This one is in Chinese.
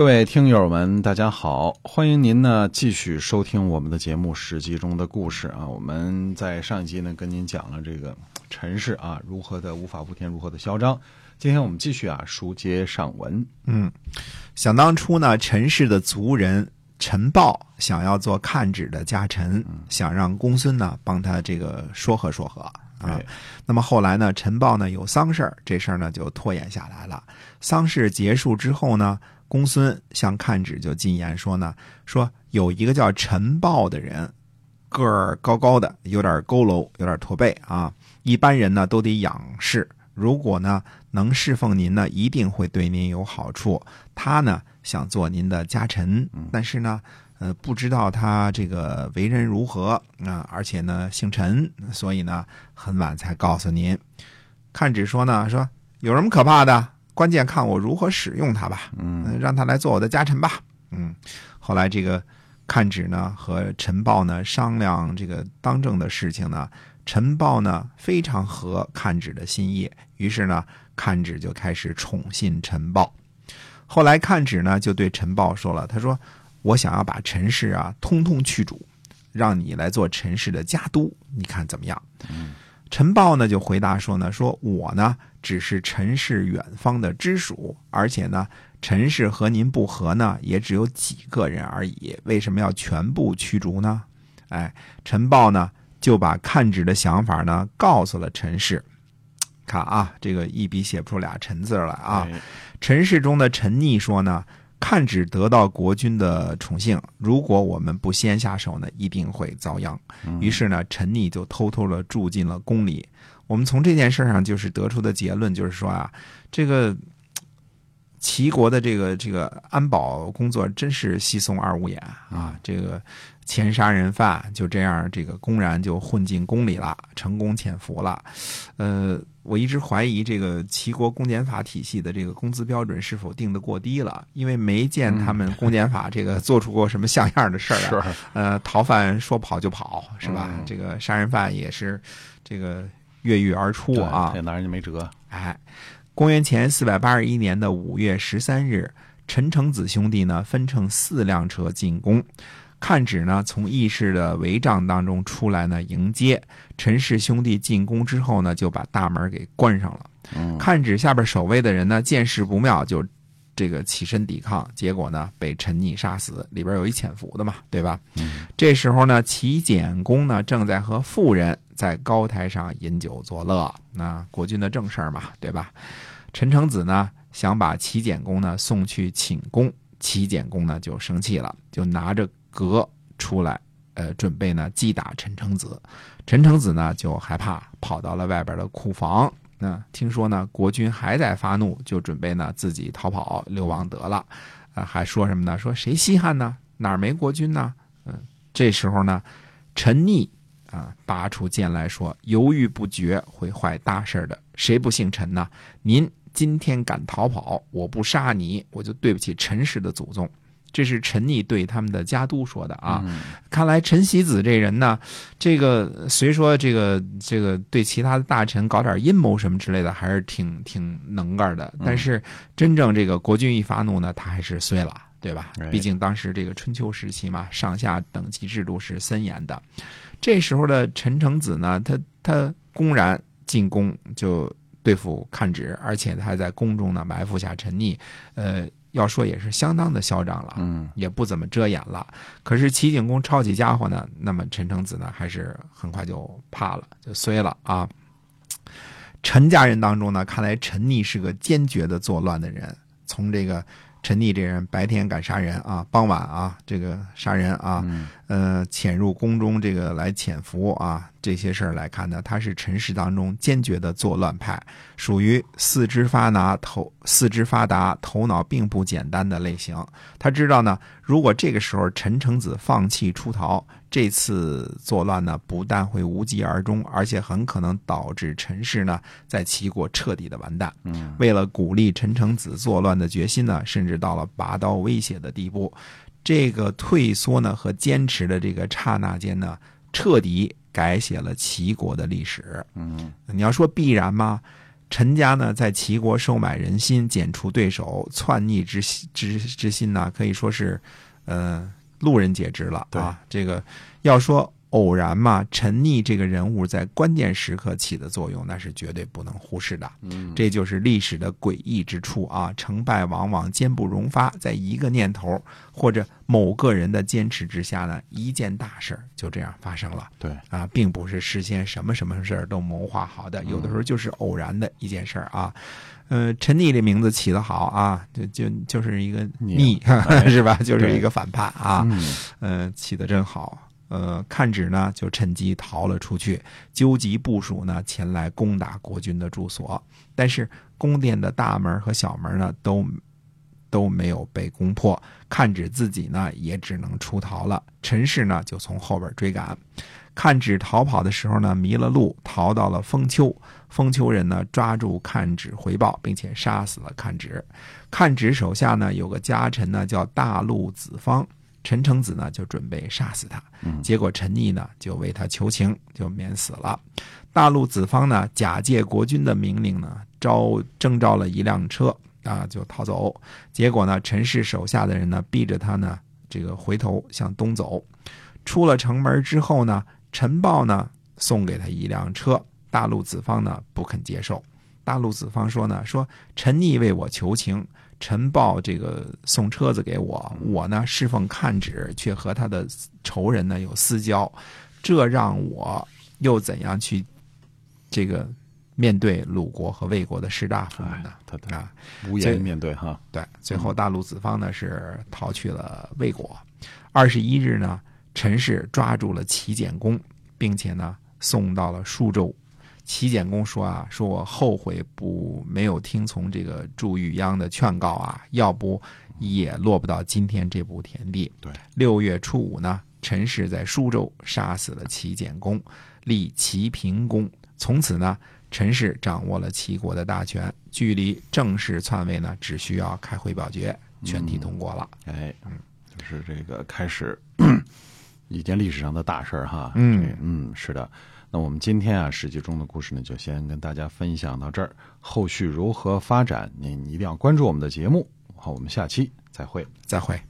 各位听友们，大家好！欢迎您呢继续收听我们的节目《史记》中的故事啊。我们在上一集呢跟您讲了这个陈氏啊如何的无法无天，如何的嚣张。今天我们继续啊书接上文。嗯，想当初呢，陈氏的族人陈豹想要做看纸的家臣，想让公孙呢帮他这个说和说和啊。那么后来呢，陈豹呢有丧事儿，这事儿呢就拖延下来了。丧事结束之后呢。公孙向看指就进言说呢，说有一个叫陈豹的人，个儿高高的，有点佝偻，有点驼背啊。一般人呢都得仰视，如果呢能侍奉您呢，一定会对您有好处。他呢想做您的家臣，但是呢，呃，不知道他这个为人如何啊，而且呢姓陈，所以呢很晚才告诉您。看纸说呢，说有什么可怕的？关键看我如何使用他吧，嗯，让他来做我的家臣吧，嗯。后来这个看指呢和陈豹呢商量这个当政的事情呢，陈豹呢非常合看指的心意，于是呢看指就开始宠信陈豹。后来看指呢就对陈豹说了，他说：“我想要把陈氏啊通通驱逐，让你来做陈氏的家督，你看怎么样？”陈豹呢就回答说呢，说我呢。只是陈氏远方的支属，而且呢，陈氏和您不和呢，也只有几个人而已。为什么要全部驱逐呢？哎，陈豹呢就把看纸的想法呢告诉了陈氏。看啊，这个一笔写不出俩陈字来啊。陈氏中的陈逆说呢，看只得到国君的宠幸，如果我们不先下手呢，一定会遭殃。于是呢，陈逆就偷偷的住进了宫里。我们从这件事上就是得出的结论，就是说啊，这个齐国的这个这个安保工作真是稀松二五眼啊！这个前杀人犯就这样这个公然就混进宫里了，成功潜伏了。呃，我一直怀疑这个齐国公检法体系的这个工资标准是否定的过低了，因为没见他们公检法这个做出过什么像样的事儿啊。呃，逃犯说跑就跑是吧？这个杀人犯也是这个。越狱而出啊！这拿人家没辙。哎，公元前四百八十一年的五月十三日，陈成子兄弟呢分乘四辆车进宫，看指呢从议事的帷帐当中出来呢迎接陈氏兄弟进宫之后呢就把大门给关上了。看指下边守卫的人呢见势不妙就这个起身抵抗，结果呢被陈逆杀死。里边有一潜伏的嘛，对吧？这时候呢齐简公呢正在和妇人。在高台上饮酒作乐，那国君的正事儿嘛，对吧？陈成子呢想把齐简公呢送去寝宫，齐简公呢就生气了，就拿着戈出来，呃，准备呢击打陈成子。陈成子呢就害怕，跑到了外边的库房。那听说呢国君还在发怒，就准备呢自己逃跑流亡得了。啊，还说什么呢？说谁稀罕呢？哪儿没国君呢？嗯，这时候呢，陈逆。啊！拔出剑来说：“犹豫不决会坏大事的。谁不姓陈呢？您今天敢逃跑，我不杀你，我就对不起陈氏的祖宗。”这是陈逆对他们的家督说的啊。看来陈喜子这人呢，这个虽说这个这个对其他的大臣搞点阴谋什么之类的，还是挺挺能干的。但是真正这个国君一发怒呢，他还是碎了，对吧？毕竟当时这个春秋时期嘛，上下等级制度是森严的。这时候的陈成子呢，他他公然进宫就对付看纸，而且他还在宫中呢埋伏下陈逆，呃，要说也是相当的嚣张了，嗯，也不怎么遮掩了。可是齐景公抄起家伙呢，那么陈成子呢，还是很快就怕了，就衰了啊。陈家人当中呢，看来陈逆是个坚决的作乱的人，从这个。陈逆这人白天敢杀人啊，傍晚啊这个杀人啊，呃，潜入宫中这个来潜伏啊，这些事儿来看呢，他是陈氏当中坚决的作乱派，属于四肢发达头四肢发达头脑并不简单的类型。他知道呢，如果这个时候陈成子放弃出逃，这次作乱呢，不但会无疾而终，而且很可能导致陈氏呢在齐国彻底的完蛋。嗯，为了鼓励陈成子作乱的决心呢，甚至到了拔刀威胁的地步。这个退缩呢和坚持的这个刹那间呢，彻底改写了齐国的历史。嗯，你要说必然吗？陈家呢在齐国收买人心，剪除对手，篡逆之之之心呢，可以说是，呃，路人皆知了啊。这个要说。偶然嘛，陈溺这个人物在关键时刻起的作用，那是绝对不能忽视的。嗯，这就是历史的诡异之处啊！成败往往兼不容发，在一个念头或者某个人的坚持之下呢，一件大事就这样发生了。对啊，并不是事先什么什么事儿都谋划好的，有的时候就是偶然的一件事儿啊。呃，陈溺这名字起得好啊，就就就是一个逆 是吧？就是一个反叛啊。嗯，呃，起得真好。呃，看止呢就趁机逃了出去，纠集部署呢前来攻打国军的住所。但是宫殿的大门和小门呢都都没有被攻破，看指自己呢也只能出逃了。陈氏呢就从后边追赶，看指逃跑的时候呢迷了路，逃到了封丘。封丘人呢抓住看指回报，并且杀死了看指。看指手下呢有个家臣呢叫大陆子方。陈成子呢就准备杀死他，结果陈毅呢就为他求情，就免死了。大陆子方呢假借国君的命令呢招征召了一辆车啊就逃走，结果呢陈氏手下的人呢逼着他呢这个回头向东走，出了城门之后呢陈豹呢送给他一辆车，大陆子方呢不肯接受，大陆子方说呢说陈逆为我求情。陈豹这个送车子给我，我呢侍奉看旨，却和他的仇人呢有私交，这让我又怎样去这个面对鲁国和魏国的士大夫们呢？啊，无颜面对哈。对，最后大陆子方呢是逃去了魏国。二十一日呢，陈氏抓住了齐简公，并且呢送到了舒州。齐简公说啊，说我后悔不没有听从这个祝玉央的劝告啊，要不也落不到今天这步田地。对，六月初五呢，陈氏在舒州杀死了齐简公，立齐平公。从此呢，陈氏掌握了齐国的大权，距离正式篡位呢，只需要开会表决，全体通过了。哎，嗯，就是这个开始 一件历史上的大事儿哈。嗯嗯，是的。那我们今天啊，史记中的故事呢，就先跟大家分享到这儿。后续如何发展，您一定要关注我们的节目。好，我们下期再会，再会。